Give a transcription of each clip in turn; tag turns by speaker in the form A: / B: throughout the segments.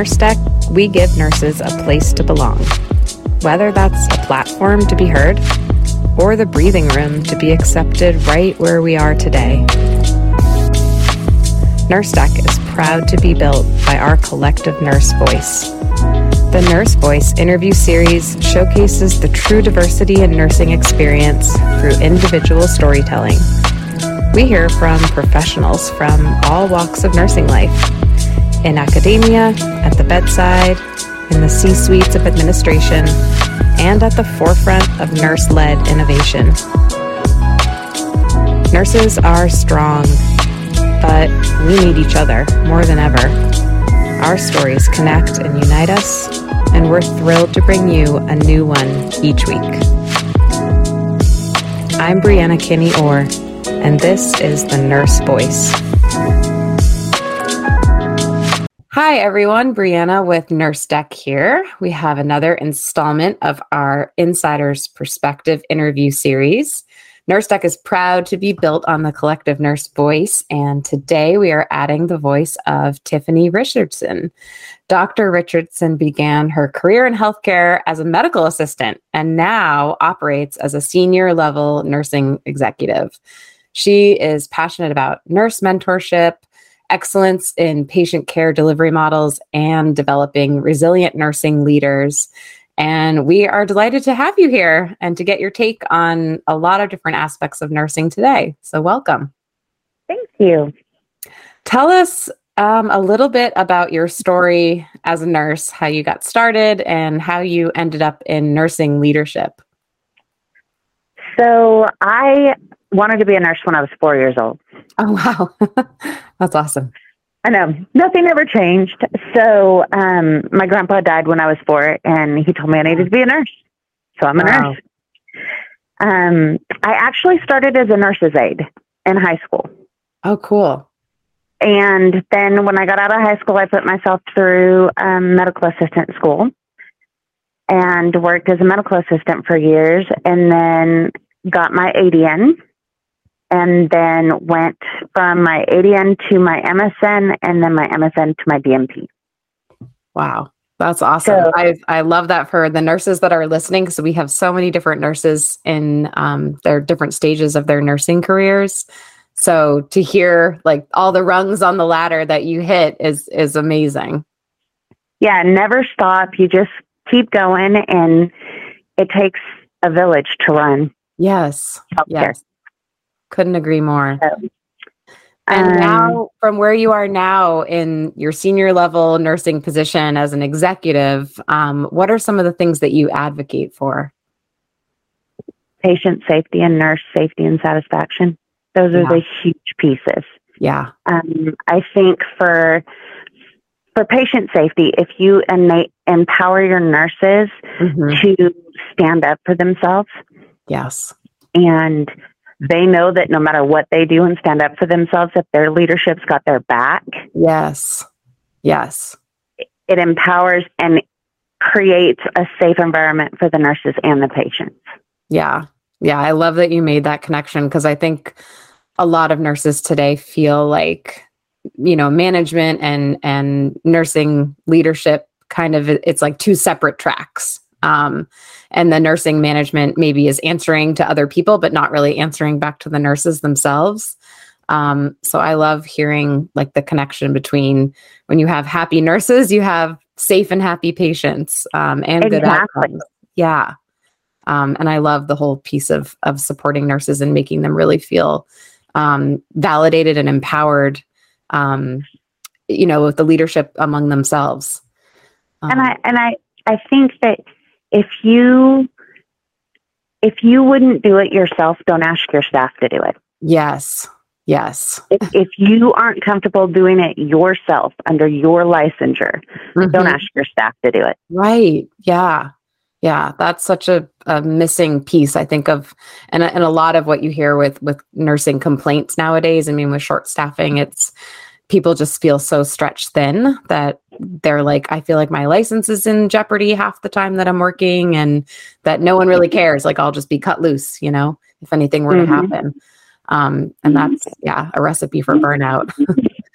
A: Nurse Deck, we give nurses a place to belong. Whether that's a platform to be heard or the breathing room to be accepted right where we are today. Nurse Deck is proud to be built by our collective nurse voice. The Nurse Voice interview series showcases the true diversity in nursing experience through individual storytelling. We hear from professionals from all walks of nursing life in academia, at the bedside, in the C suites of administration, and at the forefront of nurse led innovation. Nurses are strong, but we need each other more than ever. Our stories connect and unite us, and we're thrilled to bring you a new one each week. I'm Brianna Kinney Orr, and this is the Nurse Voice. Hi, everyone. Brianna with Nurse Deck here. We have another installment of our Insider's Perspective interview series. Nurse Deck is proud to be built on the collective nurse voice, and today we are adding the voice of Tiffany Richardson. Dr. Richardson began her career in healthcare as a medical assistant and now operates as a senior level nursing executive. She is passionate about nurse mentorship, excellence in patient care delivery models, and developing resilient nursing leaders. And we are delighted to have you here and to get your take on a lot of different aspects of nursing today. So, welcome.
B: Thank you.
A: Tell us um, a little bit about your story as a nurse, how you got started, and how you ended up in nursing leadership.
B: So, I wanted to be a nurse when I was four years old.
A: Oh, wow. That's awesome.
B: I know nothing ever changed. So um, my grandpa died when I was four, and he told me I needed to be a nurse. So I'm a wow. nurse. Um, I actually started as a nurse's aide in high school.
A: Oh, cool.
B: And then when I got out of high school, I put myself through um, medical assistant school and worked as a medical assistant for years, and then got my ADN and then went from my ADN to my MSN and then my MSN to my DNP.
A: Wow. That's awesome. So, I, I love that for the nurses that are listening because we have so many different nurses in um, their different stages of their nursing careers. So to hear like all the rungs on the ladder that you hit is is amazing.
B: Yeah, never stop. You just keep going, and it takes a village to run.
A: Yes. Healthcare. Yes. Couldn't agree more. and um, now, from where you are now in your senior level nursing position as an executive, um, what are some of the things that you advocate for?
B: Patient safety and nurse safety and satisfaction. Those are yeah. the huge pieces.
A: Yeah.
B: Um, I think for for patient safety, if you innate, empower your nurses mm-hmm. to stand up for themselves,
A: yes,
B: and they know that no matter what they do and stand up for themselves, if their leadership's got their back.
A: Yes. Yes.
B: It empowers and creates a safe environment for the nurses and the patients.
A: Yeah. Yeah. I love that you made that connection because I think a lot of nurses today feel like, you know, management and and nursing leadership kind of it's like two separate tracks um, and the nursing management maybe is answering to other people, but not really answering back to the nurses themselves. Um, so I love hearing like the connection between when you have happy nurses, you have safe and happy patients um, and exactly. good outcomes. Yeah. Um, and I love the whole piece of of supporting nurses and making them really feel um, validated and empowered. Um, you know, with the leadership among themselves.
B: and I and I I think that if you if you wouldn't do it yourself, don't ask your staff to do it.
A: Yes. Yes.
B: If, if you aren't comfortable doing it yourself under your licensure, mm-hmm. don't ask your staff to do it.
A: Right. Yeah. Yeah, that's such a, a missing piece, I think, of and, and a lot of what you hear with with nursing complaints nowadays. I mean, with short staffing, it's people just feel so stretched thin that they're like, I feel like my license is in jeopardy half the time that I'm working and that no one really cares. Like I'll just be cut loose, you know, if anything were mm-hmm. to happen. Um, and that's, yeah, a recipe for burnout.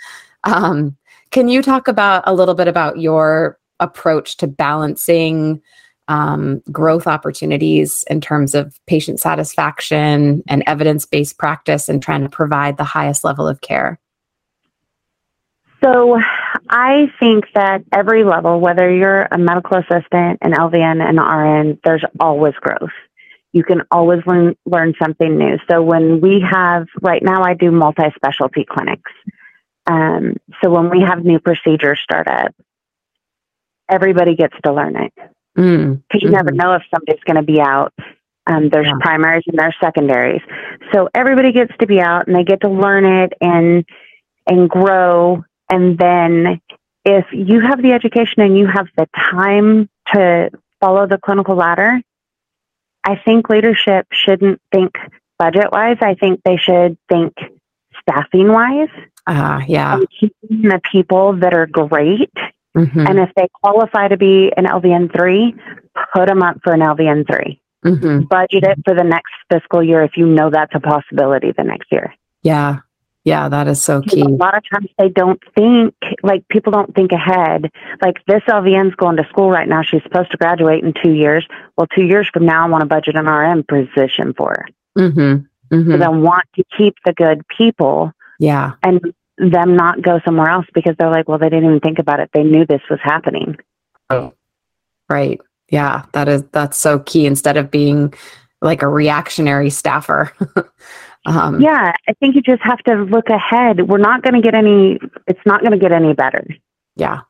A: um, can you talk about a little bit about your approach to balancing um, growth opportunities in terms of patient satisfaction and evidence based practice and trying to provide the highest level of care?
B: So, I think that every level, whether you're a medical assistant, an LVN, an RN, there's always growth. You can always learn, learn something new. So, when we have, right now, I do multi specialty clinics. Um, so, when we have new procedures start up, everybody gets to learn it. Mm. Because you mm-hmm. never know if somebody's going to be out. Um, there's yeah. primaries and there's secondaries. So everybody gets to be out and they get to learn it and and grow. And then if you have the education and you have the time to follow the clinical ladder, I think leadership shouldn't think budget wise. I think they should think staffing wise.
A: Uh, yeah.
B: And keeping the people that are great Mm-hmm. And if they qualify to be an LVN three, put them up for an LVN 3 mm-hmm. Budget it for the next fiscal year if you know that's a possibility the next year.
A: Yeah. Yeah, that is so key. A
B: lot of times they don't think, like people don't think ahead. Like this LVN's going to school right now. She's supposed to graduate in two years. Well, two years from now, I want to budget an RN position for her. Mm-hmm. Mm-hmm. I want to keep the good people.
A: Yeah.
B: And them not go somewhere else because they're like, well, they didn't even think about it. They knew this was happening.
A: Oh, right. Yeah, that is that's so key. Instead of being like a reactionary staffer.
B: um, yeah, I think you just have to look ahead. We're not going to get any. It's not going to get any better.
A: Yeah.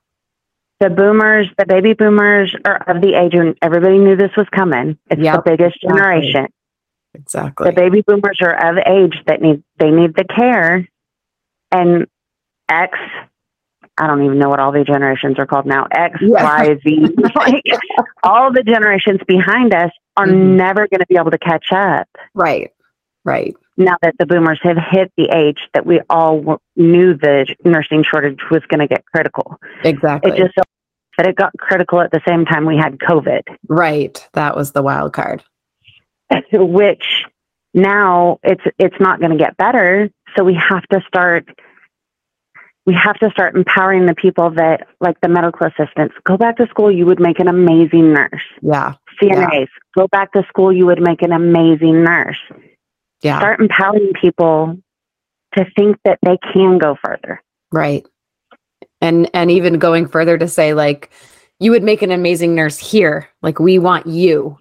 B: The boomers, the baby boomers are of the age when everybody knew this was coming. It's yep, the biggest generation.
A: Exactly.
B: The baby boomers are of age that need they need the care and X, I don't even know what all the generations are called now. X, yeah. Y, Z, like all the generations behind us are mm-hmm. never going to be able to catch up.
A: Right. Right.
B: Now that the boomers have hit the age that we all w- knew the nursing shortage was going to get critical.
A: Exactly.
B: It just that it got critical at the same time we had COVID.
A: Right. That was the wild card.
B: Which now it's it's not going to get better. So we have to start we have to start empowering the people that like the medical assistants go back to school you would make an amazing nurse
A: yeah
B: cnas yeah. go back to school you would make an amazing nurse
A: yeah
B: start empowering people to think that they can go further
A: right and and even going further to say like you would make an amazing nurse here like we want you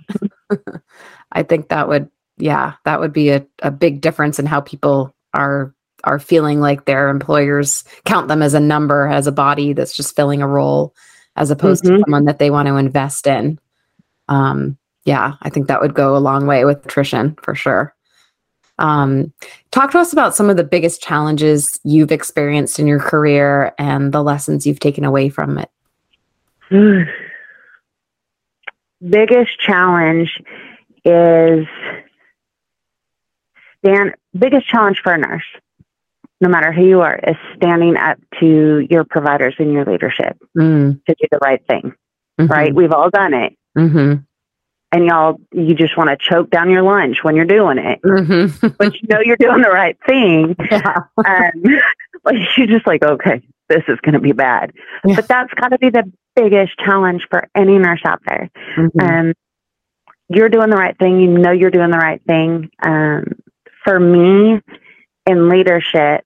A: i think that would yeah that would be a, a big difference in how people are are feeling like their employers count them as a number, as a body that's just filling a role, as opposed mm-hmm. to someone that they want to invest in. Um, yeah, I think that would go a long way with attrition for sure. Um, talk to us about some of the biggest challenges you've experienced in your career and the lessons you've taken away from it.
B: biggest challenge is stand biggest challenge for a nurse no matter who you are, is standing up to your providers and your leadership mm. to do the right thing. Mm-hmm. Right? We've all done it. Mm-hmm. And y'all, you just want to choke down your lunch when you're doing it, mm-hmm. but you know you're doing the right thing. Yeah. um, like you're just like, okay, this is going to be bad. Yeah. But that's got to be the biggest challenge for any nurse out there. Mm-hmm. Um, you're doing the right thing. You know you're doing the right thing. Um, for me, in leadership,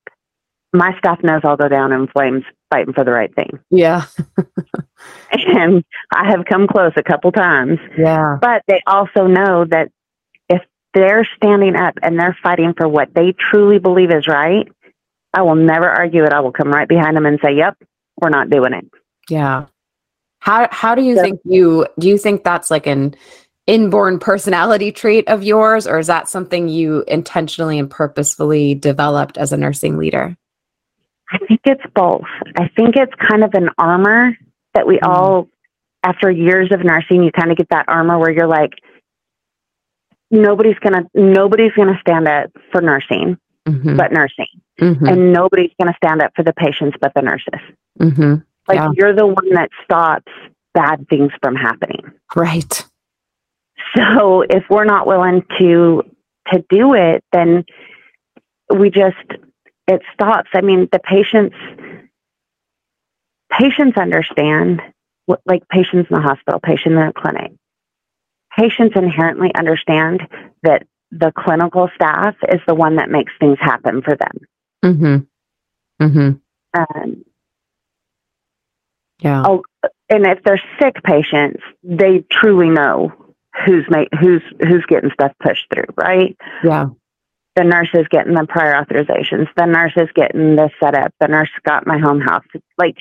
B: my staff knows I'll go down in flames fighting for the right thing.
A: Yeah.
B: and I have come close a couple times.
A: Yeah.
B: But they also know that if they're standing up and they're fighting for what they truly believe is right, I will never argue it. I will come right behind them and say, "Yep, we're not doing it."
A: Yeah. How how do you so, think you do you think that's like an inborn personality trait of yours, or is that something you intentionally and purposefully developed as a nursing leader?
B: I think it's both. I think it's kind of an armor that we mm-hmm. all, after years of nursing, you kind of get that armor where you're like, nobody's gonna nobody's gonna stand up for nursing mm-hmm. but nursing, mm-hmm. and nobody's gonna stand up for the patients but the nurses. Mm-hmm. Like yeah. you're the one that stops bad things from happening.
A: Right.
B: So if we're not willing to to do it, then we just it stops. I mean, the patients patients understand, what, like patients in the hospital, patients in the clinic, patients inherently understand that the clinical staff is the one that makes things happen for them.
A: Mm-hmm. Mm-hmm.
B: Um,
A: Yeah.
B: Oh, and if they're sick patients, they truly know who's make, who's who's getting stuff pushed through, right?
A: Yeah.
B: The nurse is getting the prior authorizations. The nurse is getting the set up. The nurse got my home health. Like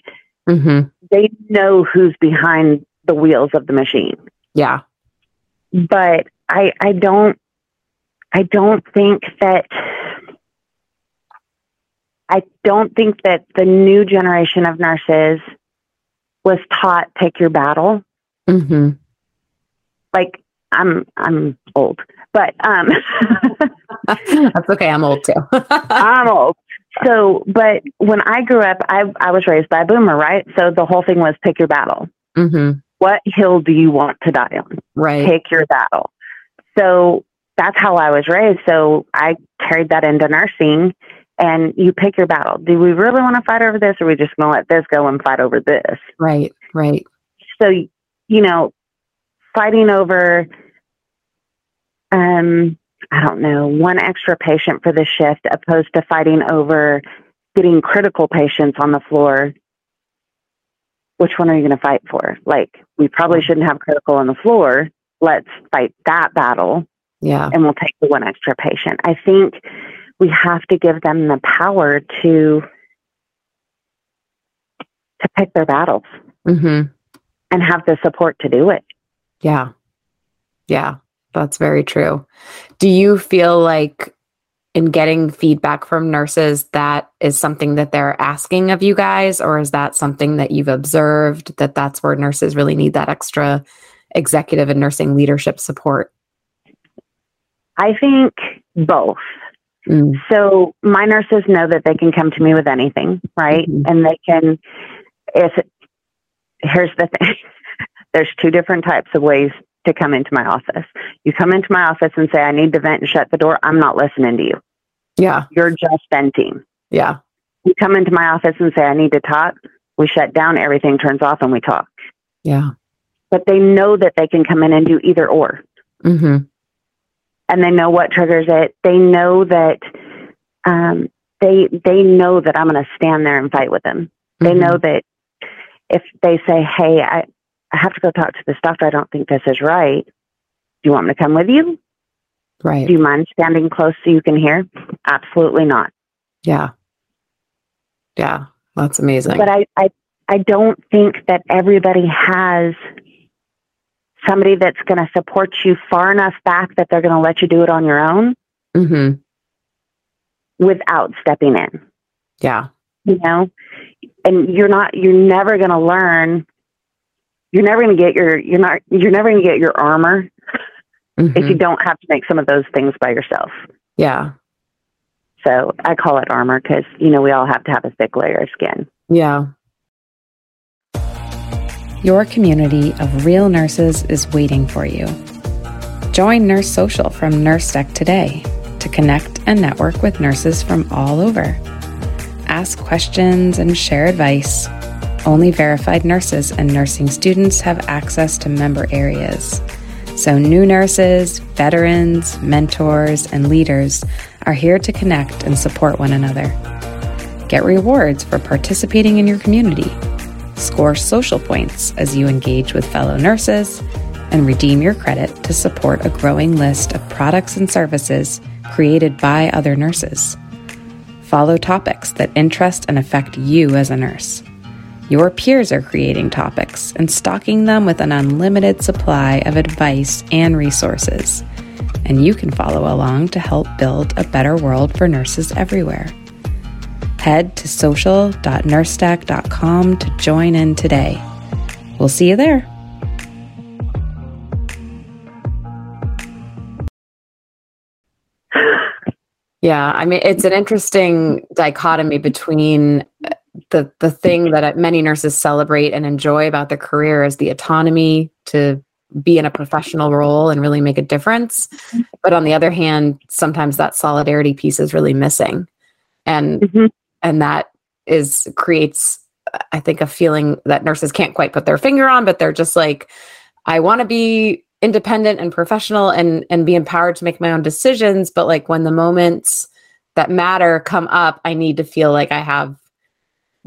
A: Mm-hmm.
B: they know who's behind the wheels of the machine.
A: Yeah.
B: But I I don't I don't think that I don't think that the new generation of nurses was taught pick your battle.
A: Mm-hmm.
B: Like I'm I'm old, but um
A: That's okay. I'm old too.
B: I'm old. So, but when I grew up, I I was raised by a boomer, right? So the whole thing was pick your battle.
A: mm-hmm.
B: What hill do you want to die on?
A: Right.
B: Pick your battle. So that's how I was raised. So I carried that into nursing. And you pick your battle. Do we really want to fight over this, or are we just going to let this go and fight over this?
A: Right. Right.
B: so you know fighting over um i don't know one extra patient for the shift opposed to fighting over getting critical patients on the floor which one are you going to fight for like we probably shouldn't have critical on the floor let's fight that battle
A: Yeah.
B: and we'll take the one extra patient i think we have to give them the power to to pick their battles
A: Mm-hmm.
B: and have the support to do it
A: Yeah. Yeah. That's very true. Do you feel like in getting feedback from nurses, that is something that they're asking of you guys, or is that something that you've observed that that's where nurses really need that extra executive and nursing leadership support?
B: I think both.
A: Mm,
B: So my nurses know that they can come to me with anything, right?
A: Mhm.
B: And they can, if here's the thing, there's two different types of ways to come into my office. You come into my office and say, I need to vent and shut the door. I'm not listening to you.
A: Yeah.
B: You're just venting.
A: Yeah.
B: You come into my office and say, I need to talk. We shut down, everything turns off, and we talk.
A: Yeah.
B: But they know that they can come in and do either or.
A: Mm-hmm.
B: and they know what triggers it. They know that um, they they know that I'm going to stand there and fight with them. They
A: Mm-hmm.
B: know that if they say, "Hey, I, I have to go talk to this doctor. I don't think this is right. Do you want me to come with you?
A: Right.
B: Do you mind standing close so you can hear?" Absolutely not.
A: Yeah. Yeah. That's amazing.
B: But I, I I don't think that everybody has somebody that's going to support you far enough back that they're going to let you do it on your own
A: hmm
B: without stepping in.
A: Yeah.
B: you know and you're not you're never going to learn you're never going to get your you're not you're never going to get your armor if
A: Mhm.
B: you don't have to make some of those things by yourself
A: Yeah.
B: so i call it armor because you know we all have to have a thick layer of skin
A: Yeah. Your community of real nurses is waiting for you. Join Nurse Social from Nurse Deck today to connect and network with nurses from all over. Ask questions and share advice. Only verified nurses and nursing students have access to member areas. So, new nurses, veterans, mentors, and leaders are here to connect and support one another. Get rewards for participating in your community. Score social points as you engage with fellow nurses and redeem your credit to support a growing list of products and services created by other nurses. Follow topics that interest and affect you as a nurse. Your peers are creating topics and stocking them with an unlimited supply of advice and resources. And you can follow along to help build a better world for nurses everywhere. Head to social.nursedeck.com to join in today. We'll see you there. Yeah, I mean it's an interesting dichotomy between the the thing that many nurses celebrate and enjoy about their career is the autonomy to be in a professional role and really make a difference. But on the other hand, sometimes that solidarity piece is really missing. And
B: Mhm.
A: and that is creates I think a feeling that nurses can't quite put their finger on, but they're just like, I want to be independent and professional and and be empowered to make my own decisions. But like when the moments that matter come up, I need to feel like I have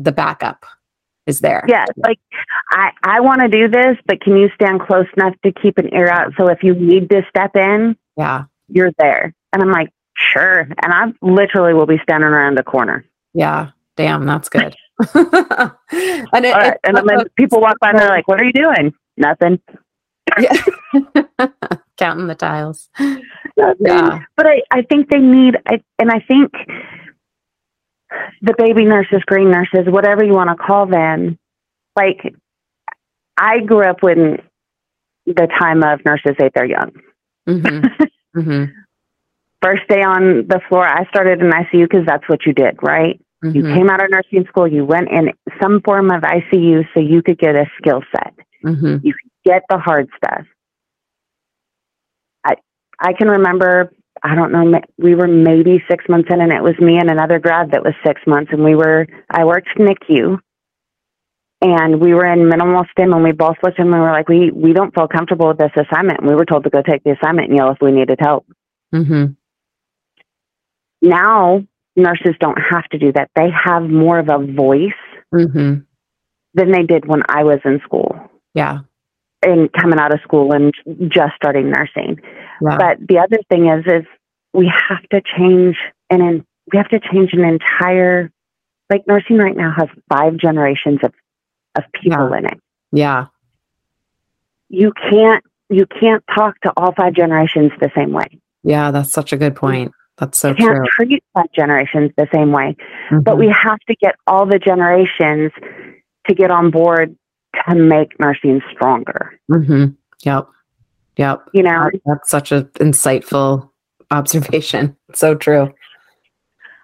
A: the backup is there.
B: Yeah, like I I want to do this, but can you stand close enough to keep an ear out so if you need to step in,
A: Yeah.
B: you're there. And I'm like, sure. And I literally will be standing around the corner.
A: Yeah. Damn, that's good. and it,
B: right. And then people walk by and they're like, what are you doing? Nothing.
A: yeah. counting the tiles.
B: Nothing.
A: Yeah.
B: But I, I think they need, I, and I think the baby nurses, green nurses, whatever you want to call them, like I grew up when the time of nurses ate their young.
A: hmm hmm
B: First day on the floor, I started in ICU because that's what you did, right? You
A: hmm
B: came out of nursing school, you went in some form of ICU so you could get a skill set,
A: hmm you
B: get the hard stuff. I I can remember, I don't know, we were maybe six months in, and it was me and another grad that was six months, and we were I worked NICU, and we were in minimal stim, and we both looked and we were like, we we don't feel comfortable with this assignment, and we were told to go take the assignment and yell if we needed help.
A: hmm
B: Now nurses don't have to do that; they have more of a voice
A: hmm
B: than they did when I was in school.
A: Yeah.
B: and coming out of school and just starting nursing. But the other thing is, is we have to change and we have to change an entire, like nursing right now has five generations of, of people
A: Yeah.
B: in it.
A: yeah.
B: You can't, you can't talk to all five generations the same way.
A: Yeah. That's such a good point. That's so
B: you can't
A: true.
B: treat five generations the same way. But
A: Mhm.
B: we have to get all the generations to get on board to make nursing stronger.
A: hmm Yep. Yep.
B: You know,
A: That's such an insightful observation. So true.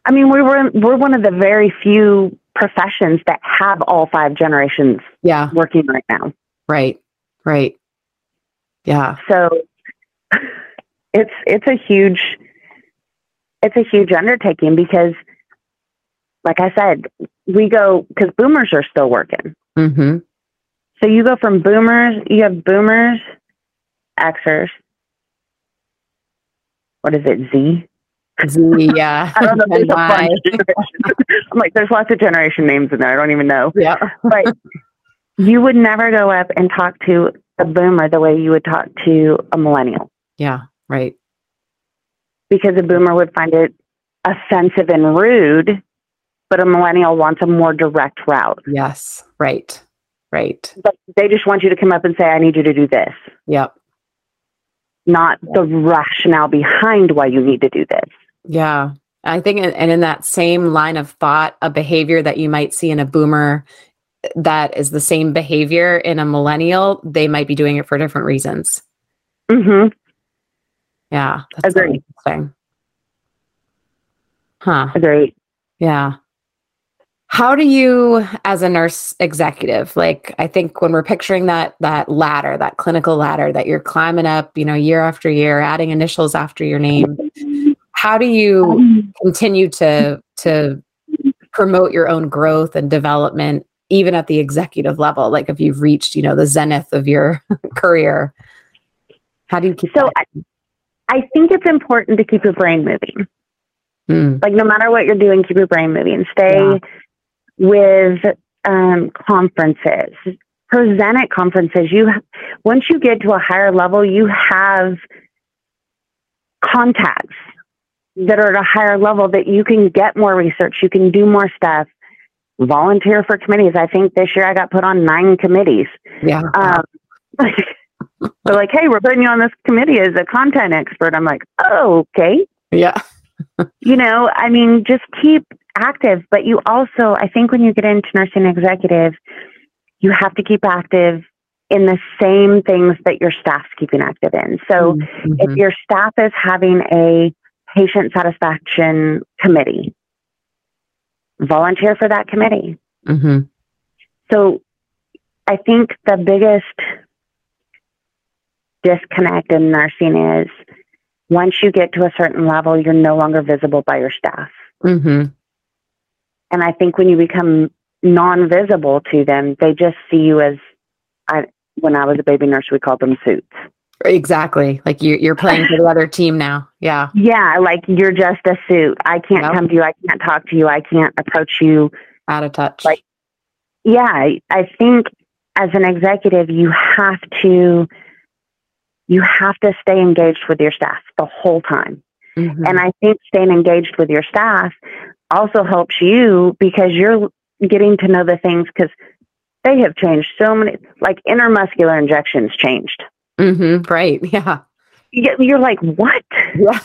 B: I mean, we were we're one of the very few professions that have all five generations
A: Yeah.
B: working right now.
A: Right. Right. Yeah.
B: So it's it's a huge it's a huge undertaking because, like I said, we go because boomers are still working.
A: hmm
B: So you go from boomers, you have boomers, Xers. What is it, Z?
A: Z, yeah.
B: I don't know. There's a bunch. I'm like, there's lots of generation names in there. I don't even know.
A: Yeah.
B: but you would never go up and talk to a boomer the way you would talk to a millennial
A: Yeah. Right.
B: because a boomer would find it offensive and rude, but a millennial wants a more direct route.
A: Yes. Right. Right.
B: But they just want you to come up and say, I need you to do this,
A: Yep.
B: Not the rationale behind why you need to do this.
A: Yeah. I think, and in that same line of thought, a behavior that you might see in a boomer that is the same behavior in a millennial, they might be doing it for different reasons.
B: hmm
A: Yeah. That's so
B: Agreed.
A: Huh.
B: Agreed.
A: Yeah. How do you as a nurse executive like I think when we're picturing that that ladder that clinical ladder that you're climbing up you know year after year adding initials after your name how do you continue to to promote your own growth and development even at the executive level like if you've reached you know the zenith of your career how do you keep
B: So? I, I think it's important to keep your brain moving.
A: Mm,
B: like no matter what you're doing, keep your brain moving. Stay
A: Yeah.
B: With um, conferences, present at conferences. You once you get to a higher level, you have contacts that are at a higher level that you can get more research. You can do more stuff. Volunteer for committees. I think this year I got put on nine committees.
A: yeah
B: Um, they're like, "Hey, we're putting you on this committee as a content expert." I'm like, "Oh, okay."
A: yeah
B: you know, I mean, just keep active. But you also, I think, when you get into nursing executive, you have to keep active in the same things that your staff's keeping active in. So
A: Mhm.
B: if your staff is having a patient satisfaction committee, volunteer for that committee.
A: Mhm.
B: So I think the biggest disconnect in nursing is once you get to a certain level, you're no longer visible by your staff.
A: Mhm.
B: And I think when you become non-visible to them. They just see you as I when I was a baby nurse, we called them suits.
A: Exactly. Like you, you're playing for the other team now. Yeah.
B: Yeah. Like you're just a suit. I can't yep. come to you. I can't talk to you. I can't approach you.
A: Out of touch.
B: Like, yeah. I, I think as an executive, you have to, you have to stay engaged with your staff the whole time. Mm-hmm. And I think staying engaged with your staff also helps you because you're getting to know the things because they have changed so many, like intramuscular injections changed.
A: Mm-hmm, right. Yeah.
B: You're like, what?
A: Yeah.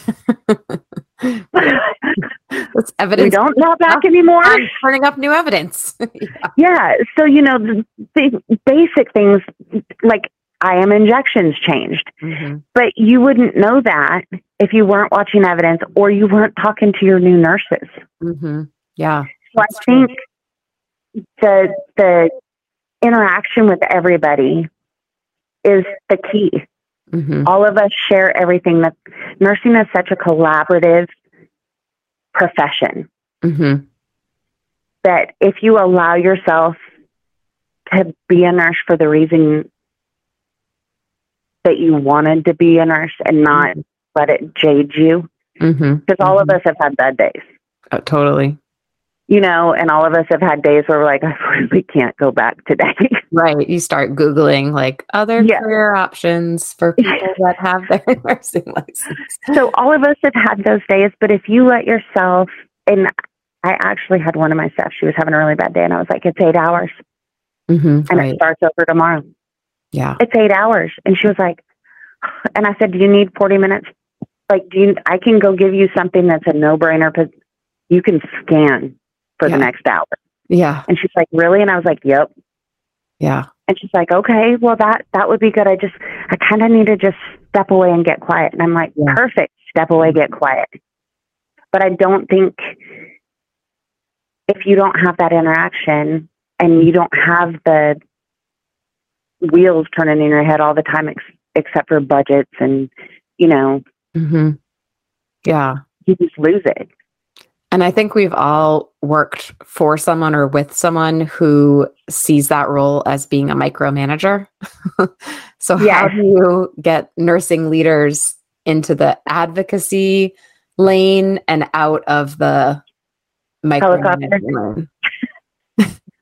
A: That's evidence.
B: We don't know back anymore. I'm
A: turning up new evidence.
B: yeah. yeah. So, you know, the, the, basic things like IM injections changed. Mm-hmm. But you wouldn't know that if you weren't watching evidence or you weren't talking to your new nurses.
A: Mm-hmm. Yeah.
B: So I think the the interaction with everybody is the key. Mm-hmm. All of us share everything. That nursing is such a collaborative profession mm-hmm. that if you allow yourself to be a nurse for the reason that you wanted to be a nurse and not mm-hmm. let it jade you, because mm-hmm. all of mm-hmm. us have had bad days.
A: Oh, totally
B: you know, and all of us have had days where we're like, I really can't go back today.
A: right. You start Googling like other yeah. career options for people that have their nursing license.
B: So all of us have had those days, but if you let yourself, and I actually had one of my staff, she was having a really bad day, and I was like, it's eight hours. Mm-hmm, and right. it starts over tomorrow.
A: Yeah.
B: It's eight hours. And she was like, and I said, do you need 40 minutes? Like, do you, I can go give you something that's a no brainer, but you can scan for yeah. the next hour.
A: Yeah.
B: And she's like, really? And I was like, yep.
A: Yeah.
B: And she's like, okay, well that that would be good. I just I kind of need to just step away and get quiet. And I'm like, yeah. perfect. Step away, get quiet. But I don't think if you don't have that interaction and you don't have the wheels turning in your head all the time, ex- except for budgets and you know,
A: mm-hmm. yeah,
B: you just lose it.
A: And I think we've all worked for someone or with someone who sees that role as being a micromanager. so, yes. how do you get nursing leaders into the advocacy lane and out of the micromanagement?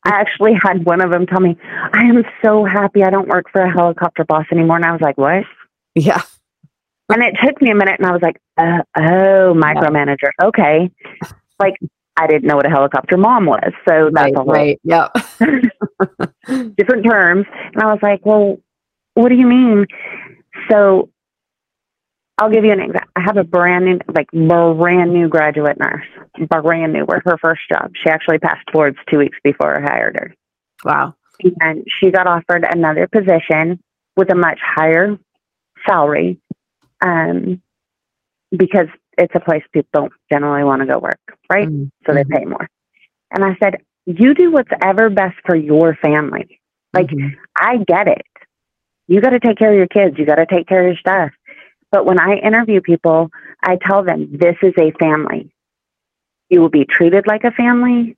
B: I actually had one of them tell me, I am so happy I don't work for a helicopter boss anymore. And I was like, what?
A: Yeah.
B: And it took me a minute and I was like, uh, oh, micromanager. Okay like I didn't know what a helicopter mom was. So that's
A: right, a whole right. Yep.
B: different terms. And I was like, well, what do you mean? So I'll give you an example. I have a brand new, like brand new graduate nurse, brand new, with her first job. She actually passed boards two weeks before I hired her.
A: Wow.
B: And she got offered another position with a much higher salary um, because it's a place people don't generally want to go work, right? Mm-hmm. So they pay more. And I said, you do what's ever best for your family. Like, mm-hmm. I get it. You got to take care of your kids. You got to take care of your stuff. But when I interview people, I tell them this is a family. You will be treated like a family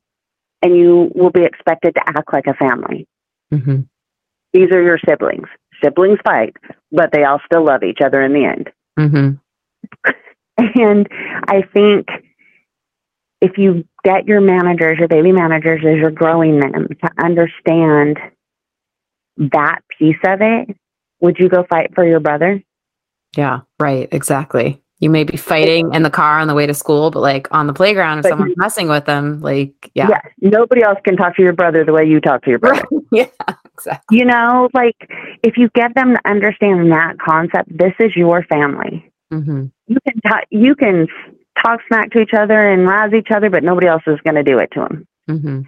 B: and you will be expected to act like a family. Mm-hmm. These are your siblings. Siblings fight, but they all still love each other in the end. Mm-hmm. And I think if you get your managers, your baby managers, as you're growing them to understand that piece of it, would you go fight for your brother?
A: Yeah, right. Exactly. You may be fighting in the car on the way to school, but like on the playground, if but someone's messing with them, like, yeah. Yeah.
B: Nobody else can talk to your brother the way you talk to your brother.
A: yeah, exactly.
B: You know, like if you get them to understand that concept, this is your family. Mm-hmm. You can talk, you can talk smack to each other and razz each other, but nobody else is going to do it to them. Mm-hmm.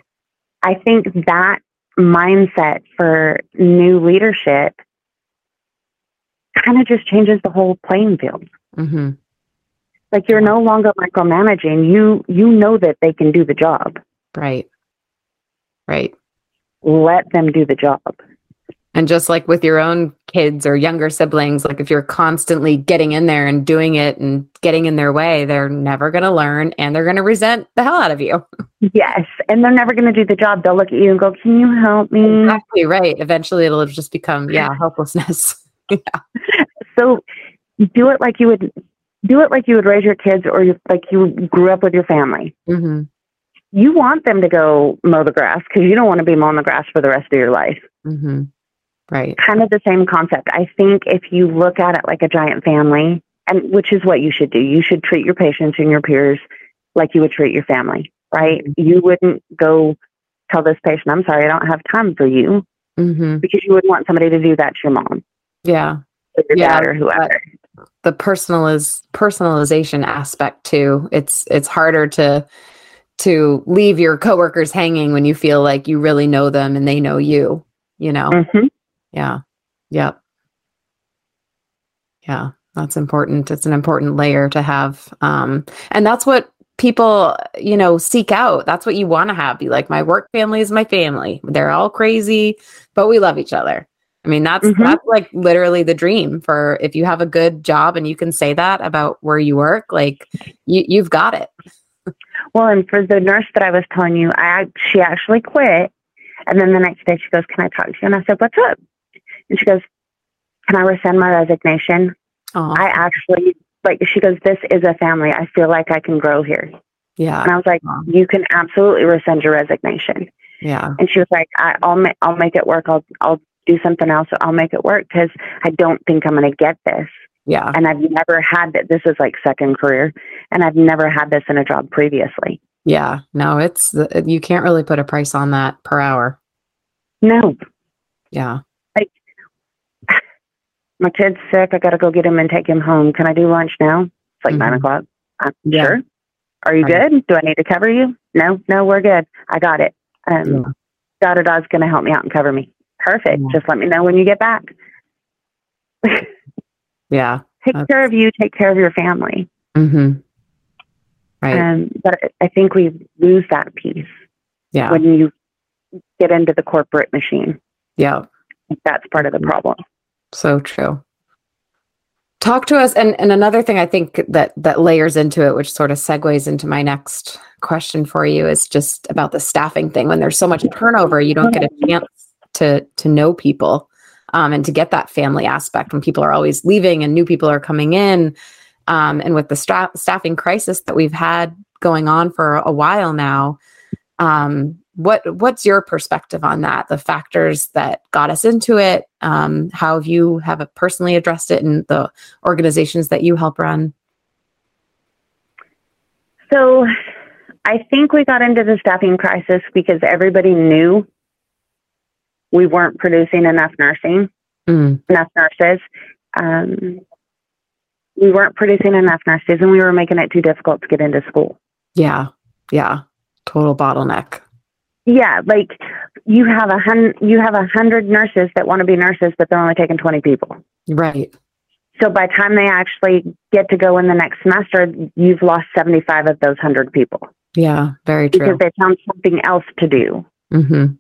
B: I think that mindset for new leadership kind of just changes the whole playing field. Mm-hmm. Like you're no longer micromanaging. You you know that they can do the job.
A: Right. Right.
B: Let them do the job.
A: And just like with your own kids or younger siblings, like if you're constantly getting in there and doing it and getting in their way, they're never going to learn and they're going to resent the hell out of you.
B: Yes. And they're never going to do the job. They'll look at you and go, Can you help me?
A: Exactly right. Eventually it'll just become, yeah, helplessness. yeah.
B: So do it like you would do it like you would raise your kids or you, like you grew up with your family.
A: Mm-hmm.
B: You want them to go mow the grass because you don't want to be mowing the grass for the rest of your life.
A: Mm-hmm. Right.
B: Kind of the same concept. I think if you look at it like a giant family, and which is what you should do, you should treat your patients and your peers like you would treat your family, right? Mm-hmm. You wouldn't go tell this patient, I'm sorry, I don't have time for you
A: mm-hmm.
B: because you wouldn't want somebody to do that to your mom.
A: Yeah.
B: Yeah, or whoever.
A: The personaliz- personalization aspect too. It's it's harder to to leave your coworkers hanging when you feel like you really know them and they know you, you know.
B: Mm-hmm.
A: Yeah. Yep. Yeah, that's important. It's an important layer to have. Um, and that's what people, you know, seek out. That's what you want to have. Be like, my work family is my family. They're all crazy, but we love each other. I mean, that's mm-hmm. that's like literally the dream for if you have a good job and you can say that about where you work, like you you've got it.
B: Well, and for the nurse that I was telling you, I she actually quit, and then the next day she goes, "Can I talk to you?" And I said, "What's up?" And she goes, Can I rescind my resignation?
A: Aww.
B: I actually, like, she goes, This is a family. I feel like I can grow here.
A: Yeah.
B: And I was like, Aww. You can absolutely rescind your resignation.
A: Yeah.
B: And she was like, I, will ma- I'll make it work. I'll, I'll do something else. I'll make it work because I don't think I'm going to get this.
A: Yeah.
B: And I've never had that. This is like second career, and I've never had this in a job previously.
A: Yeah. No, it's, you can't really put a price on that per hour.
B: No.
A: Yeah Like
B: my kid's sick. I got to go get him and take him home. Can I do lunch now? It's like mm-hmm. nine o'clock. I'm yeah. sure. Are you right. good? Do I need to cover you? No, no, we're good. I got it. Um, yeah. Da Da's going to help me out and cover me. Perfect. Yeah. Just let me know when you get back.
A: yeah.
B: Take That's... care of you. Take care of your family.
A: Mm-hmm. Right.
B: Um, but I think we lose that piece.
A: Yeah.
B: When you get into the corporate machine.
A: Yeah.
B: That's part of the problem.
A: So true. Talk to us, and, and another thing I think that that layers into it, which sort of segues into my next question for you, is just about the staffing thing. When there's so much turnover, you don't get a chance to to know people um, and to get that family aspect when people are always leaving and new people are coming in. Um, and with the stra- staffing crisis that we've had going on for a while now, um, what what's your perspective on that the factors that got us into it um, how have you have personally addressed it in the organizations that you help run
B: so i think we got into the staffing crisis because everybody knew we weren't producing enough nursing
A: mm.
B: enough nurses um, we weren't producing enough nurses and we were making it too difficult to get into school
A: yeah yeah total bottleneck
B: yeah, like you have a hundred, you have a hundred nurses that want to be nurses, but they're only taking twenty people.
A: Right.
B: So by the time they actually get to go in the next semester, you've lost seventy-five of those hundred people.
A: Yeah, very true.
B: Because they found something else to do.
A: Mm-hmm.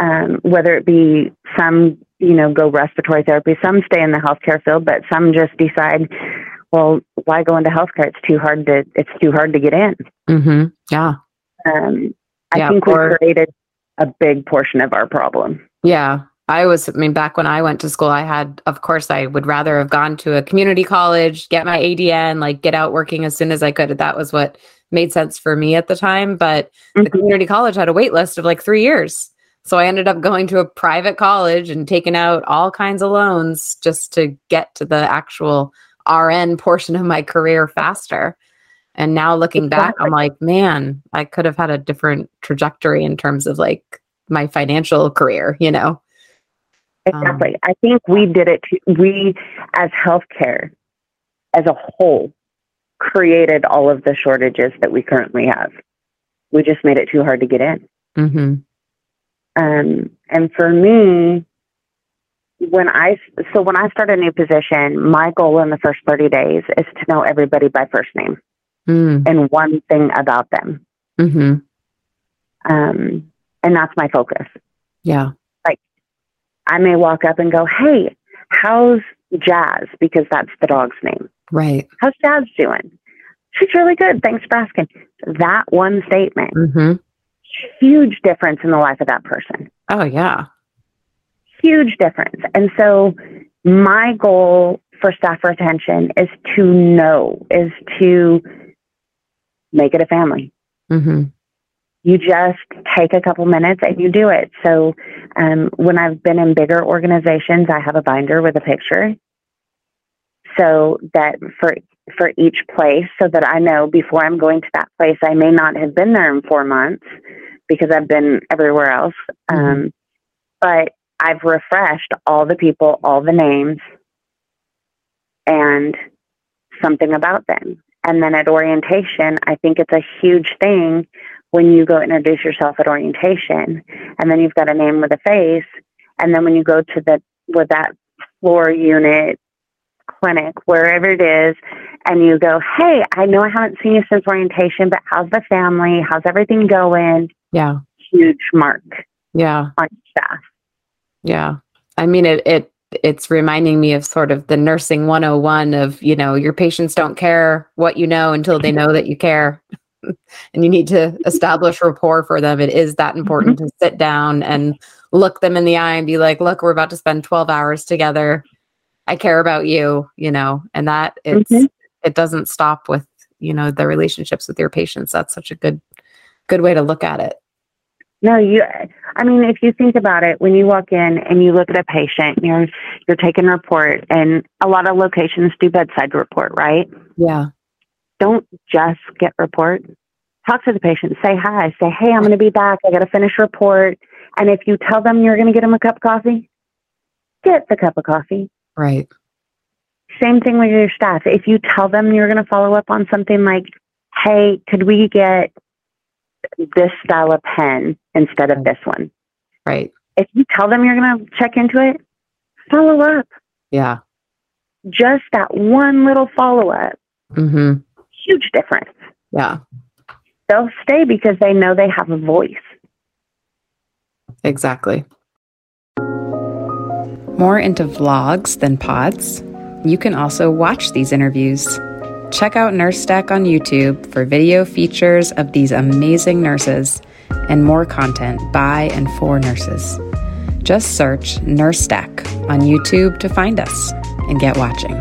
B: Um, whether it be some, you know, go respiratory therapy, some stay in the healthcare field, but some just decide, well, why go into healthcare? It's too hard to, it's too hard to get in.
A: Mm-hmm. Yeah.
B: Um, I yeah, think we created a big portion of our problem.
A: Yeah. I was, I mean, back when I went to school, I had, of course, I would rather have gone to a community college, get my ADN, like get out working as soon as I could. That was what made sense for me at the time. But mm-hmm. the community college had a wait list of like three years. So I ended up going to a private college and taking out all kinds of loans just to get to the actual RN portion of my career faster. And now looking exactly. back, I'm like, man, I could have had a different trajectory in terms of like my financial career, you know?
B: Exactly. Um, I think we did it, too. we as healthcare as a whole created all of the shortages that we currently have. We just made it too hard to get in.
A: Mm-hmm.
B: Um, and for me, when I so when I start a new position, my goal in the first 30 days is to know everybody by first name
A: mm.
B: and one thing about them.
A: Mm-hmm.
B: Um, and that's my focus.
A: Yeah.
B: Like I may walk up and go, Hey, how's Jazz? Because that's the dog's name.
A: Right.
B: How's Jazz doing? She's really good. Thanks for asking. That one statement,
A: Mm-hmm.
B: Huge difference in the life of that person.
A: Oh yeah.
B: Huge difference. And so my goal for staff retention is to know, is to make it a family.
A: Mm-hmm.
B: You just take a couple minutes and you do it. So um, when I've been in bigger organizations, I have a binder with a picture, so that for for each place, so that I know before I'm going to that place, I may not have been there in four months because I've been everywhere else. Um, but I've refreshed all the people, all the names, and something about them. And then at orientation, I think it's a huge thing when you go introduce yourself at orientation, and then you've got a name with a face, and then when you go to the with that floor unit clinic, wherever it is, and you go, "Hey, I know I haven't seen you since orientation, but how's the family? How's everything going?"
A: Yeah.
B: Huge mark
A: Yeah.
B: on staff.
A: Yeah. I mean it it it's reminding me of sort of the nursing 101 of, you know, your patients don't care what you know until they know that you care. and you need to establish rapport for them. It is that important to sit down and look them in the eye and be like, "Look, we're about to spend 12 hours together. I care about you," you know. And that it's
B: Mhm.
A: It doesn't stop with, you know, the relationships with your patients. That's such a good good way to look at it.
B: No, you. I mean, if you think about it, when you walk in and you look at a patient, you're you're taking a report, and a lot of locations do bedside report, right?
A: Yeah.
B: Don't just get report. Talk to the patient. Say hi. Say, hey, I'm going to be back. I got to finish report. And if you tell them you're going to get them a cup of coffee, get the cup of coffee.
A: Right.
B: Same thing with your staff. If you tell them you're going to follow up on something like, hey, could we get this style of pen instead of this one?
A: Right.
B: if you tell them you're going to check into it, follow up.
A: Yeah.
B: Just that one little follow up,
A: Mhm.
B: huge difference.
A: Yeah.
B: They'll stay because they know they have a voice.
A: Exactly. More into vlogs than pods? You can also watch these interviews. Check out Nurse Deck on YouTube for video features of these amazing nurses and more content by and for nurses. Just search Nurse Deck on YouTube to find us and get watching.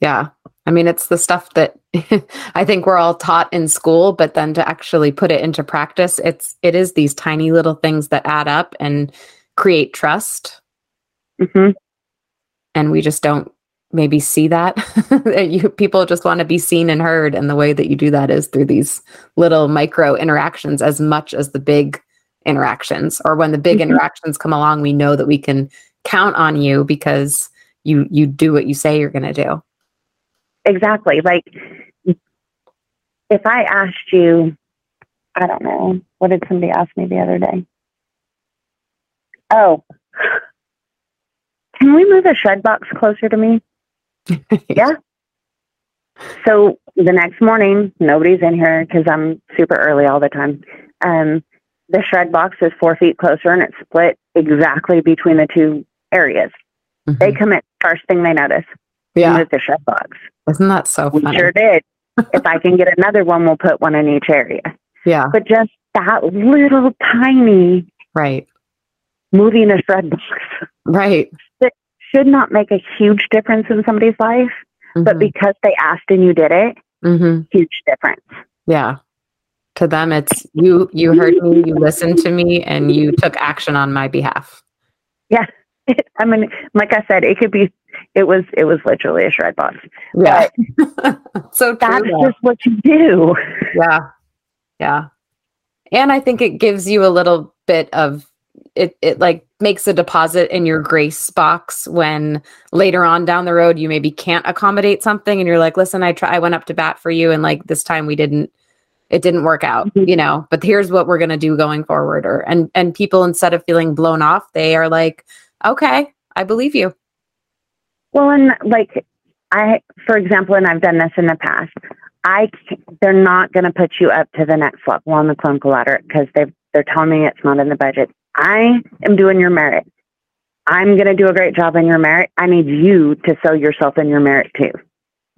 A: Yeah. I mean, it's the stuff that I think we're all taught in school, but then to actually put it into practice, it's it is these tiny little things that add up and create trust.
B: hmm
A: And we just don't maybe see that. you people just want to be seen and heard, and the way that you do that is through these little micro interactions, as much as the big interactions. Or when the big
B: Mhm.
A: interactions come along, we know that we can count on you because you you do what you say you're going to do.
B: Exactly. Like if I asked you, I don't know, what did somebody ask me the other day? Oh, can we move the shred box closer to me? Yeah. So the next morning, nobody's in here because I'm super early all the time. Um, the shred box is four feet closer and it's split exactly between the two areas. They
A: Mhm.
B: come in first thing they notice.
A: Yeah.
B: Move the shred box.
A: Isn't that so
B: We
A: funny?
B: sure did. if I can get another one, we'll put one in each area.
A: Yeah.
B: But just that little tiny
A: Right.
B: Moving a shred box
A: Right.
B: should not make a huge difference in somebody's life, but
A: Mhm.
B: because they asked and you did it,
A: Mhm.
B: huge difference.
A: Yeah. To them, it's you. You heard me. You listened to me, and you took action on my behalf. Yeah.
B: I mean, like I said, it could be. It was. It was literally a shred box.
A: Yeah. so true.
B: That's just what you do.
A: Yeah. Yeah. And I think it gives you a little bit of it it like makes a deposit in your grace box when later on down the road you maybe can't accommodate something and you're like, "Listen, I try I went up to bat for you and like this time we didn't it didn't work out,
B: Mhm.
A: you know, but here's what we're going to do going forward." Or and and people instead of feeling blown off, they are like, "Okay, I believe you."
B: Well, and like I, for example, and I've done this in the past. I they're not going to put you up to the next level on the clinical ladder because they they're telling me it's not in the budget. I am doing your merit. I'm going to do a great job in your merit. I need you to sell yourself in your merit too,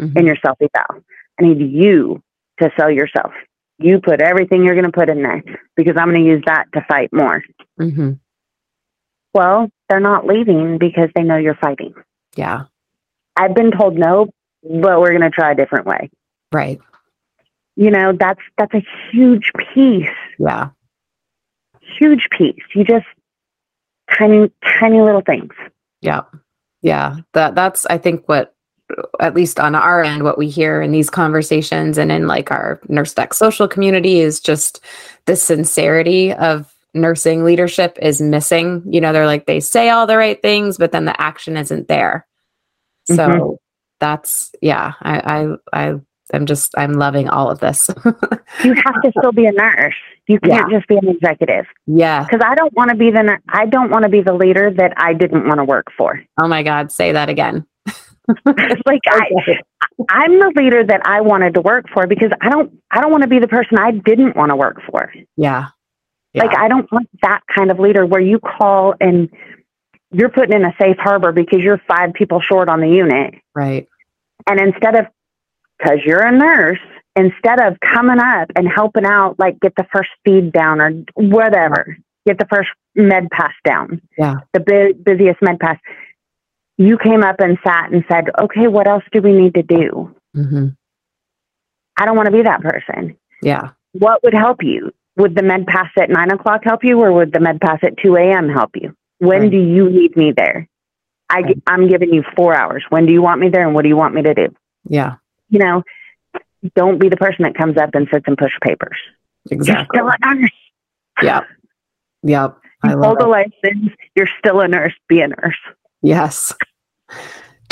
A: Mhm.
B: in your self eval. I need you to sell yourself. You put everything you're going to put in there because I'm going to use that to fight more.
A: Mhm.
B: Well, they're not leaving because they know you're fighting.
A: Yeah.
B: I've been told no, but we're going to try a different way.
A: Right.
B: You know, that's that's a huge piece,
A: Yeah.
B: Huge piece. You just tiny tiny little things.
A: Yeah. Yeah. That that's I think what at least on our end what we hear in these conversations and in like our Nurse Deck social community is just the sincerity of nursing leadership is missing. You know, they're like they say all the right things but then the action isn't there. So
B: Mhm.
A: that's yeah, I I I I'm just I'm loving all of this.
B: You have to still be a nurse. You can't just be an executive.
A: yeah.
B: Because I don't want to be the I don't want to be the leader that I didn't want to work for.
A: Oh my god, say that again.
B: like I, I'm the leader that I wanted to work for because I don't I don't want to be the person I didn't want to work for.
A: Yeah. Yeah.
B: Like I don't want that kind of leader where you call and you're putting in a safe harbor because you're five people short on the unit.
A: right.
B: And instead of because you're a nurse, instead of coming up and helping out, like get the first feed down or whatever, get the first med pass down,
A: Yeah.
B: the bu- busiest med pass, you came up and sat and said, okay, what else do we need to do?
A: hmm
B: I don't want to be that person.
A: Yeah.
B: What would help you? Would the med pass at nine o'clock help you, or would the med pass at 2 a.m. help you? When
A: Right.
B: do you need me there? I,
A: Right.
B: I'm giving you four hours. When do you want me there, and what do you want me to do?
A: Yeah.
B: You know, don't be the person that comes up and sits and push papers.
A: Exactly.
B: You're still a nurse.
A: Yep. Yep. I love
B: hold
A: it.
B: the license. You're still a nurse. Be a nurse.
A: Yes.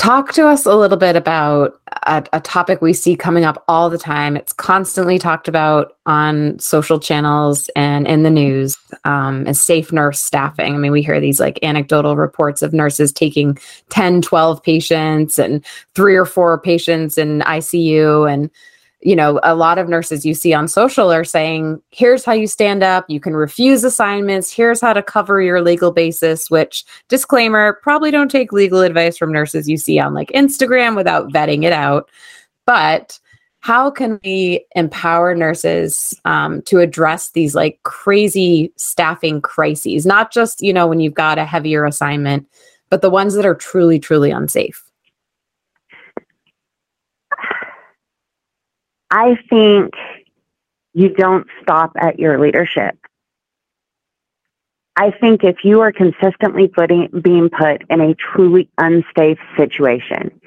A: Talk to us a little bit about a, a topic we see coming up all the time. It's constantly talked about on social channels and in the news um, as safe nurse staffing. I mean, we hear these like anecdotal reports of nurses taking 10, 12 patients and three or four patients in ICU. And, you know, a lot of nurses you see on social are saying, here's how you stand up. You can refuse assignments. Here's how to cover your legal basis, which disclaimer probably don't take legal advice from nurses you see on like Instagram without vetting it out. But how can we empower nurses um, to address these like crazy staffing crises? Not just, you know, when you've got a heavier assignment, but the ones that are truly, truly unsafe.
B: I think you don't stop at your leadership. I think if you are consistently putting, being put in a truly unsafe situation,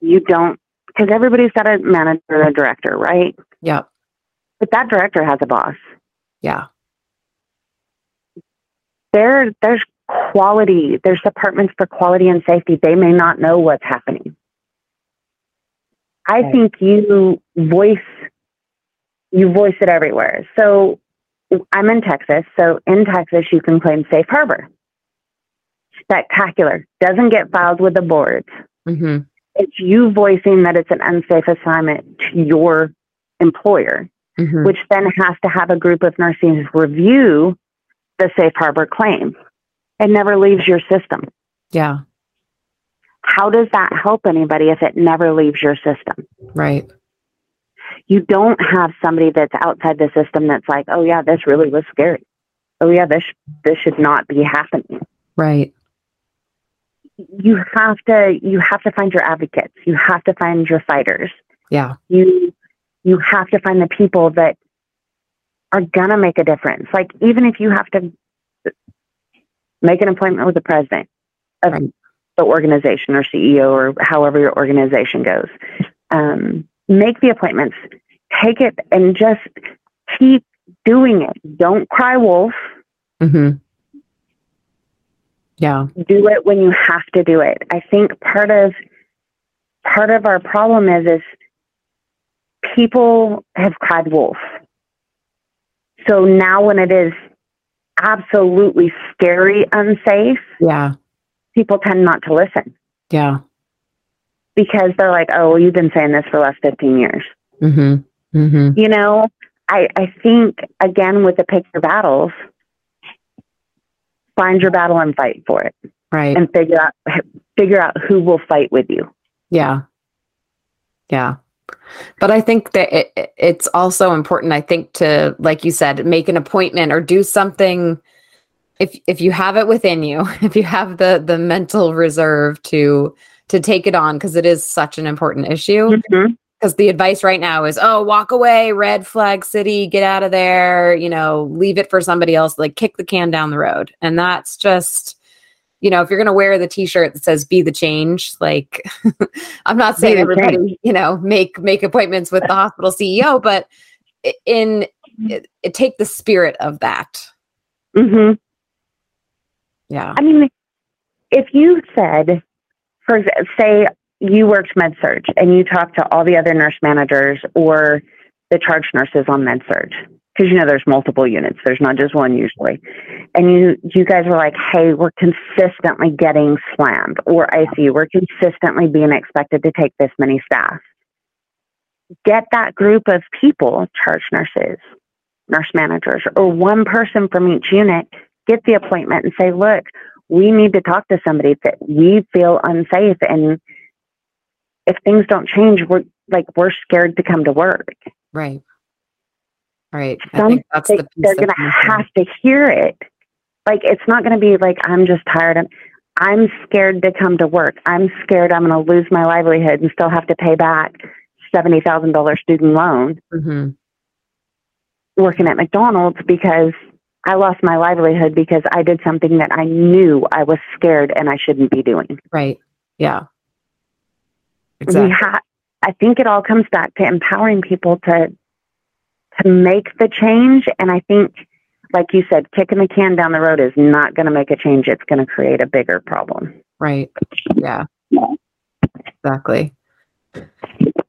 B: you don't, because everybody's got a manager or a director, right?
A: Yep.
B: But that director has a boss.
A: Yeah.
B: There, there's quality, there's departments for quality and safety. They may not know what's happening. I
A: Right.
B: think you voice, you voice it everywhere. So I'm in Texas. So in Texas, you can claim safe harbor. Spectacular. Doesn't get filed with the boards.
A: hmm
B: It's you voicing that it's an unsafe assignment to your employer,
A: hmm
B: which then has to have a group of nurses review the safe harbor claim. It never leaves your system.
A: Yeah.
B: How does that help anybody if it never leaves your system?
A: Right.
B: You don't have somebody that's outside the system that's like, oh yeah, this really was scary. Oh yeah, this this should not be happening.
A: Right.
B: You have to you have to find your advocates. You have to find your fighters.
A: Yeah.
B: You you have to find the people that are gonna make a difference. Like even if you have to make an appointment with the president of
A: Right.
B: The organization or CEO or however your organization goes, um, make the appointments. Take it and just keep doing it. Don't cry wolf.
A: hmm Yeah.
B: do it when you have to do it. I think part of part of our problem is is people have cried wolf. So now when it is absolutely scary unsafe,
A: Yeah.
B: People tend not to listen
A: Yeah.
B: because they're like, "Oh, well, you've been saying this for the last 15 years."
A: hmm hmm
B: You know, I I think again with the pick your battles, find your battle and fight for it
A: Right.
B: and figure out figure out who will fight with you.
A: Yeah. Yeah. But I think that it- it's also important, I think, to, like you said, make an appointment or do something. If, if you have it within you, if you have the the mental reserve to to take it on, because it is such an important issue.
B: Mhm.
A: Because the advice right now is, oh, walk away, red flag city, get out of there, you know, leave it for somebody else, like kick the can down the road. And that's just, you know, if you're going to wear the t-shirt that says be the change, like I'm not saying everybody, you know, make make appointments with the hospital CEO, but in it, it take the spirit of that.
B: Mhm.
A: Yeah.
B: I mean, if you said, for say, you worked med surg and you talked to all the other nurse managers or the charge nurses on med surg, because you know there's multiple units, there's not just one usually, and you you guys were like, hey, we're consistently getting slammed, or ICU, we're consistently being expected to take this many staff. Get that group of people, charge nurses, nurse managers, or one person from each unit get the appointment and say, look, we need to talk to somebody that we feel unsafe. And if things don't change, we're like, we're scared to come to work.
A: Right. Right. I
B: Some,
A: that's
B: they,
A: the piece
B: they're going to have to hear it. Like, it's not going to be like, I'm just tired. and I'm scared to come to work. I'm scared I'm going to lose my livelihood and still have to pay back $70,000 student loan
A: Mhm.
B: working at McDonald's because I lost my livelihood because I did something that I knew I was scared and I shouldn't be doing.
A: Right. Yeah.
B: We
A: Exactly.
B: ha- I think it all comes back to empowering people to to make the change. And I think, like you said, kicking the can down the road is not going to make a change. It's going to create a bigger problem.
A: Right. Yeah. Exactly.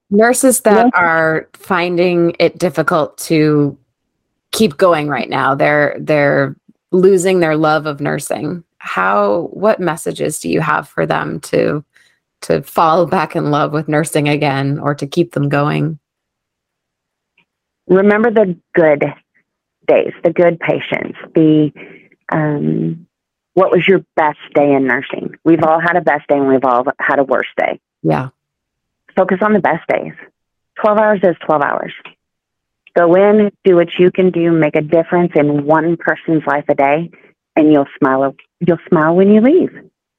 A: Nurses that are finding it difficult to keep going right now. They're they're losing their love of nursing. How what messages do you have for them to to fall back in love with nursing again or to keep them going?
B: Remember the good days, the good patients, the um, what was your best day in nursing? We've all had a best day and we've all had a worst day.
A: Yeah.
B: focus on the best days. 12 hours is 12 hours. Go in, do what you can do, make a difference in one person's life a day, and you'll smile. You'll smile when you leave.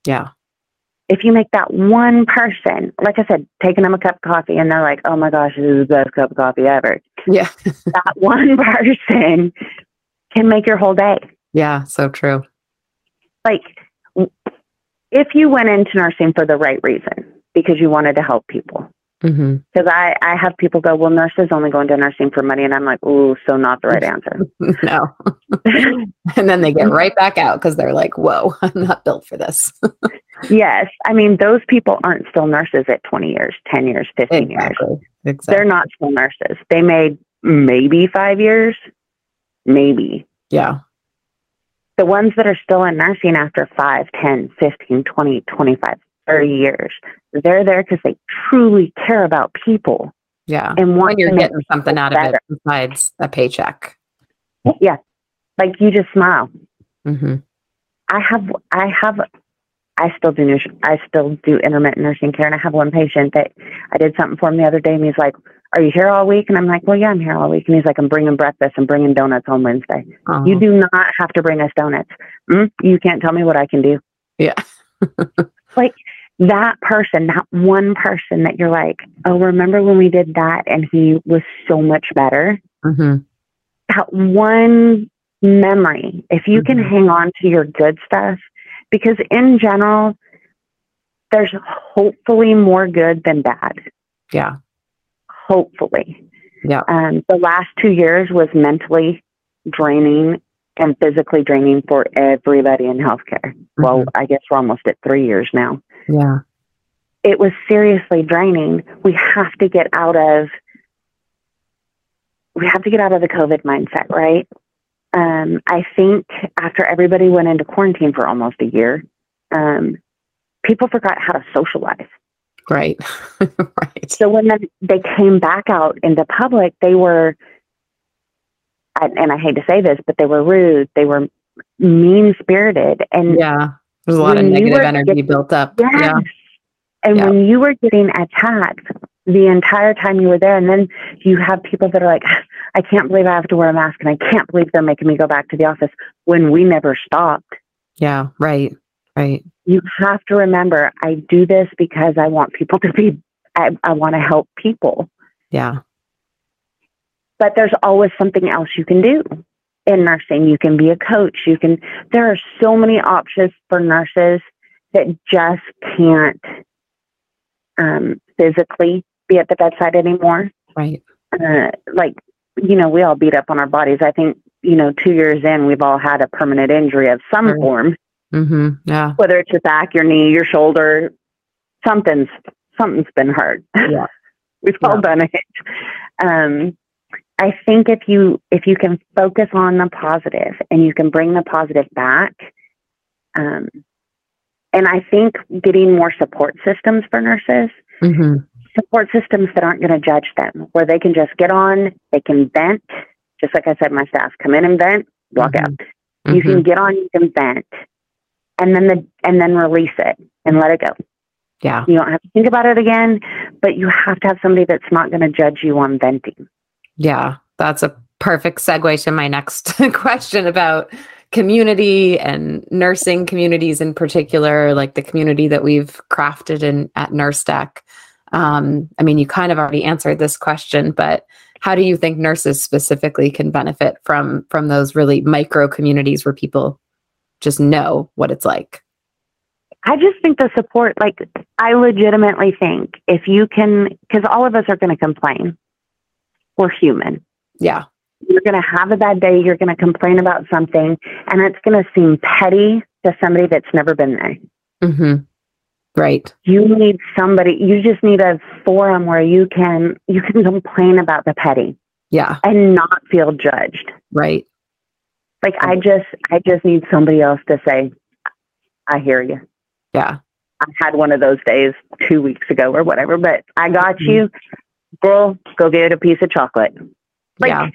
A: Yeah.
B: If you make that one person, like I said, taking them a cup of coffee and they're like, oh my gosh, this is the best cup of coffee ever.
A: Yeah.
B: That one person can make your whole day.
A: Yeah. So true.
B: Like, if you went into nursing for the right reason, because you wanted to help people,
A: hmm
B: Because I, I have people go, well, nurses only go into nursing for money. And I'm like, ooh, so not the right answer.
A: No. and then they get right back out because they're like, whoa, I'm not built for this.
B: yes. I mean, those people aren't still nurses at 20 years, 10 years, 15 years.
A: exactly.
B: They're not still nurses. They made maybe five years, maybe.
A: Yeah.
B: The ones that are still in nursing after 5, 10, 15, 20, 25, 30 years, they're there because they truly care about people
A: Yeah.
B: and want
A: When you're getting something out of it besides a paycheck. Yeah.
B: Like you just smile.
A: hmm
B: I have, I have, I still do, I still do intermittent nursing care, and I have one patient that I did something for him the other day, and he's like, "Are you here all week?" And I'm like, "Well, yeah, I'm here all week." And he's like, "I'm bringing breakfast. I'm bringing donuts on Wednesday. You do not have to bring us donuts. Mm, you can't tell me what I can do."
A: Yeah.
B: like that person, that one person that you're like, "Oh, remember when we did that?" And he was so much better.
A: hmm
B: that one memory, if you can
A: Mhm.
B: hang on to your good stuff, because in general, there's hopefully more good than bad.
A: Yeah.
B: Hopefully.
A: Yeah.
B: Um, the last two years was mentally draining and physically draining for everybody in healthcare. Well, I guess we're almost at three years now.
A: Yeah.
B: it was seriously draining. We have to get out of we have to get out of the COVID mindset, right? Um, I think after everybody went into quarantine for almost a year, um, people forgot how to socialize.
A: Right. right.
B: So when they came back out into public, they were, and and I hate to say this, but they were rude. They were mean spirited and
A: yeah. There's a lot of negative energy getting, built up. Yes. yeah.
B: And yeah. when you were getting attacked the entire time you were there and then you have people that are like i can't believe i have to wear a mask and i can't believe they're making me go back to the office when we never stopped.
A: Yeah. Right. Right.
B: You have to remember i do this because i want people to be i, I want to help people.
A: Yeah
B: but there's always something else you can do in nursing you can be a coach you can there are so many options for nurses that just can't um, physically be at the bedside anymore.
A: Right.
B: Uh, like, you know, we all beat up on our bodies. I think, you know, two years in, we've all had a permanent injury of some right. form.
A: Mm-hmm. Yeah.
B: Whether it's your back, your knee, your shoulder, something's something's been hurt.
A: Yeah.
B: we've yeah. all done it. Um, I think if you if you can focus on the positive and you can bring the positive back, um, and I think getting more support systems for nurses,
A: mm-hmm.
B: support systems that aren't going to judge them, where they can just get on, they can vent, just like I said, my staff come in and vent, walk mm-hmm. out. You mm-hmm. can get on, you can vent, and then the and then release it and let it go.
A: Yeah,
B: you don't have to think about it again, but you have to have somebody that's not going to judge you on venting.
A: Yeah, that's a perfect segue to my next question about community and nursing communities in particular, like the community that we've crafted in at NurseDeck. Um, I mean, you kind of already answered this question, but how do you think nurses specifically can benefit from from those really micro communities where people just know what it's like?
B: I just think the support, like, I legitimately think if you can, because all of us are going to complain. We're human.
A: Yeah
B: you're going to have a bad day, you're going to complain about something, and it's going to seem petty to somebody that's never been there.
A: Mm-hmm. Right.
B: You need somebody. You just need a forum where you can you can complain about the petty.
A: Yeah.
B: And not feel judged.
A: Right.
B: Like I just I just need somebody else to say, I hear you.
A: Yeah.
B: I had one of those days two weeks ago or whatever, but I got mm-hmm. you. Girl, go get a piece of chocolate.
A: Like yeah.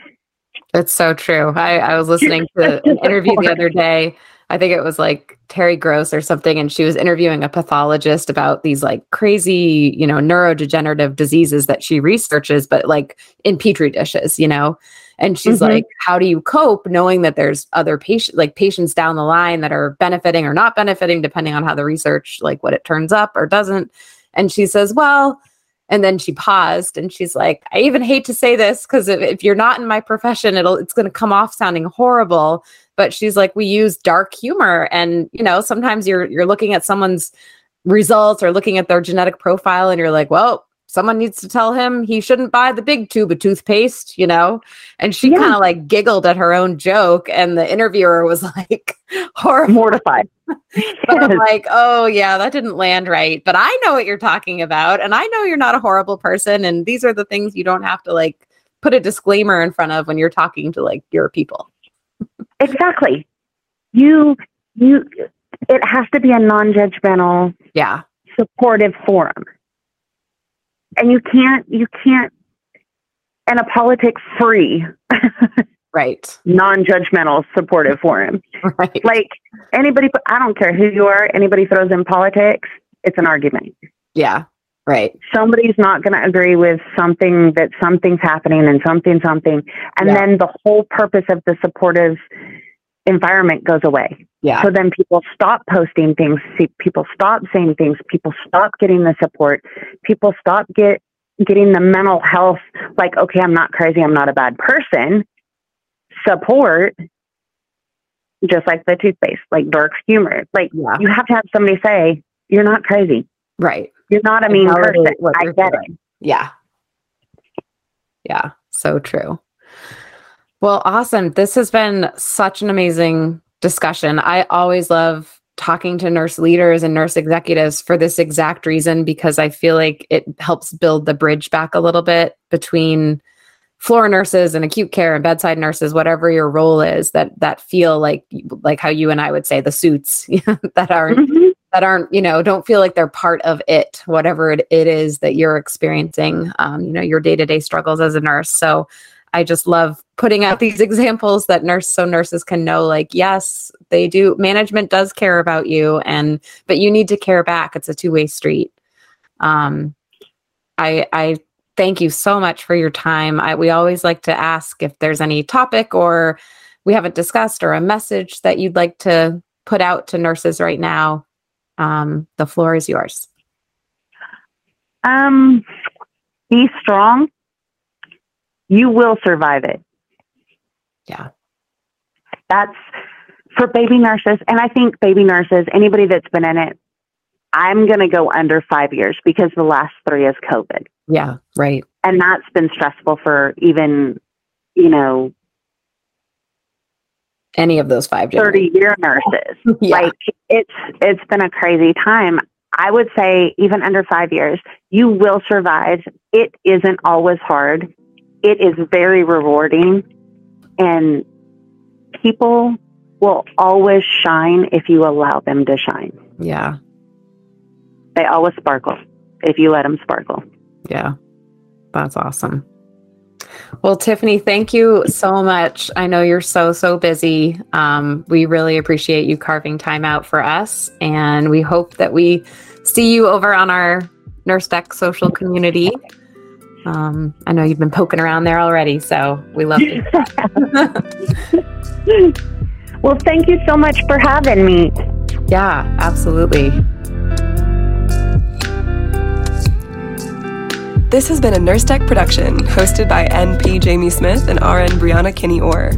A: That's so true. I, I was listening to an interview the other day. I think it was like Terry Gross or something, and she was interviewing a pathologist about these like crazy, you know, neurodegenerative diseases that she researches, but like in petri dishes, you know. And she's mm-hmm. like, "How do you cope knowing that there's other patient, like patients down the line that are benefiting or not benefiting, depending on how the research, like what it turns up or doesn't?" And she says, "Well." And then she paused and she's like, I even hate to say this because if, if, you're not in my profession, it'll it's gonna come off sounding horrible. But she's like, we use dark humor. And you know, sometimes you're you're looking at someone's results or looking at their genetic profile and you're like, well, someone needs to tell him he shouldn't buy the big tube of toothpaste, you know? And she yeah. kind of like giggled at her own joke. And the interviewer was like horrified.
B: Mortified.
A: but I'm like, oh, yeah, that didn't land right. But I know what you're talking about. And I know you're not a horrible person. And these are the things you don't have to like put a disclaimer in front of when you're talking to like your people.
B: exactly. You, you, it has to be a non judgmental,
A: yeah,
B: supportive forum and you can't you can't and a politics free
A: right.
B: non-judgmental supportive forum.
A: Right.
B: Like anybody i don't care who you are anybody throws in politics it's an argument.
A: Yeah right.
B: Somebody's not going to agree with something that something's happening and something something and yeah. then the whole purpose of the supportive environment goes away
A: yeah.
B: So then people stop posting things, see, people stop saying things, people stop getting the support, people stop get getting the mental health like okay, I'm not crazy, I'm not a bad person. Support just like the toothpaste, like dark humor. Like yeah. you have to have somebody say, You're not crazy.
A: Right.
B: You're not a mean person. I get doing. it.
A: Yeah. Yeah. So true. Well, awesome. This has been such an amazing discussion. I always love talking to nurse leaders and nurse executives for this exact reason because I feel like it helps build the bridge back a little bit between floor nurses and acute care and bedside nurses whatever your role is that that feel like like how you and I would say the suits that aren't mm-hmm. that aren't you know don't feel like they're part of it whatever it, it is that you're experiencing um, you know your day-to-day struggles as a nurse so I just love putting out these examples that nurse so nurses can know like yes, they do management does care about you and but you need to care back. It's a two-way street. Um I I thank you so much for your time. I, we always like to ask if there's any topic or we haven't discussed or a message that you'd like to put out to nurses right now. Um, the floor is yours.
B: Um, be strong. You will survive it.
A: Yeah.
B: That's for baby nurses. And I think baby nurses, anybody that's been in it, I'm going to go under five years because the last three is COVID.
A: Yeah, right.
B: And that's been stressful for even, you know,
A: any of those five
B: 30 year nurses. yeah. Like it's it's been a crazy time. I would say even under 5 years, you will survive. It isn't always hard. It is very rewarding and people will always shine if you allow them to shine.
A: Yeah.
B: They always sparkle if you let them sparkle.
A: Yeah. That's awesome. Well, Tiffany, thank you so much. I know you're so, so busy. Um, we really appreciate you carving time out for us. And we hope that we see you over on our Nurse Deck social community. Um, I know you've been poking around there already, so we love you.
B: well, thank you so much for having me.
A: Yeah, absolutely.
C: This has been a Nurse Deck production hosted by NP Jamie Smith and RN Brianna Kinney Orr.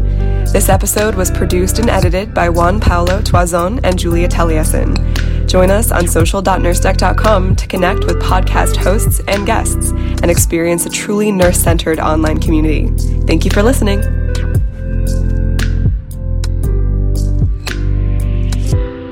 C: This episode was produced and edited by Juan Paulo Toison and Julia Taliesin. Join us on social.nursedeck.com to connect with podcast hosts and guests and experience a truly nurse centered online community. Thank you for listening.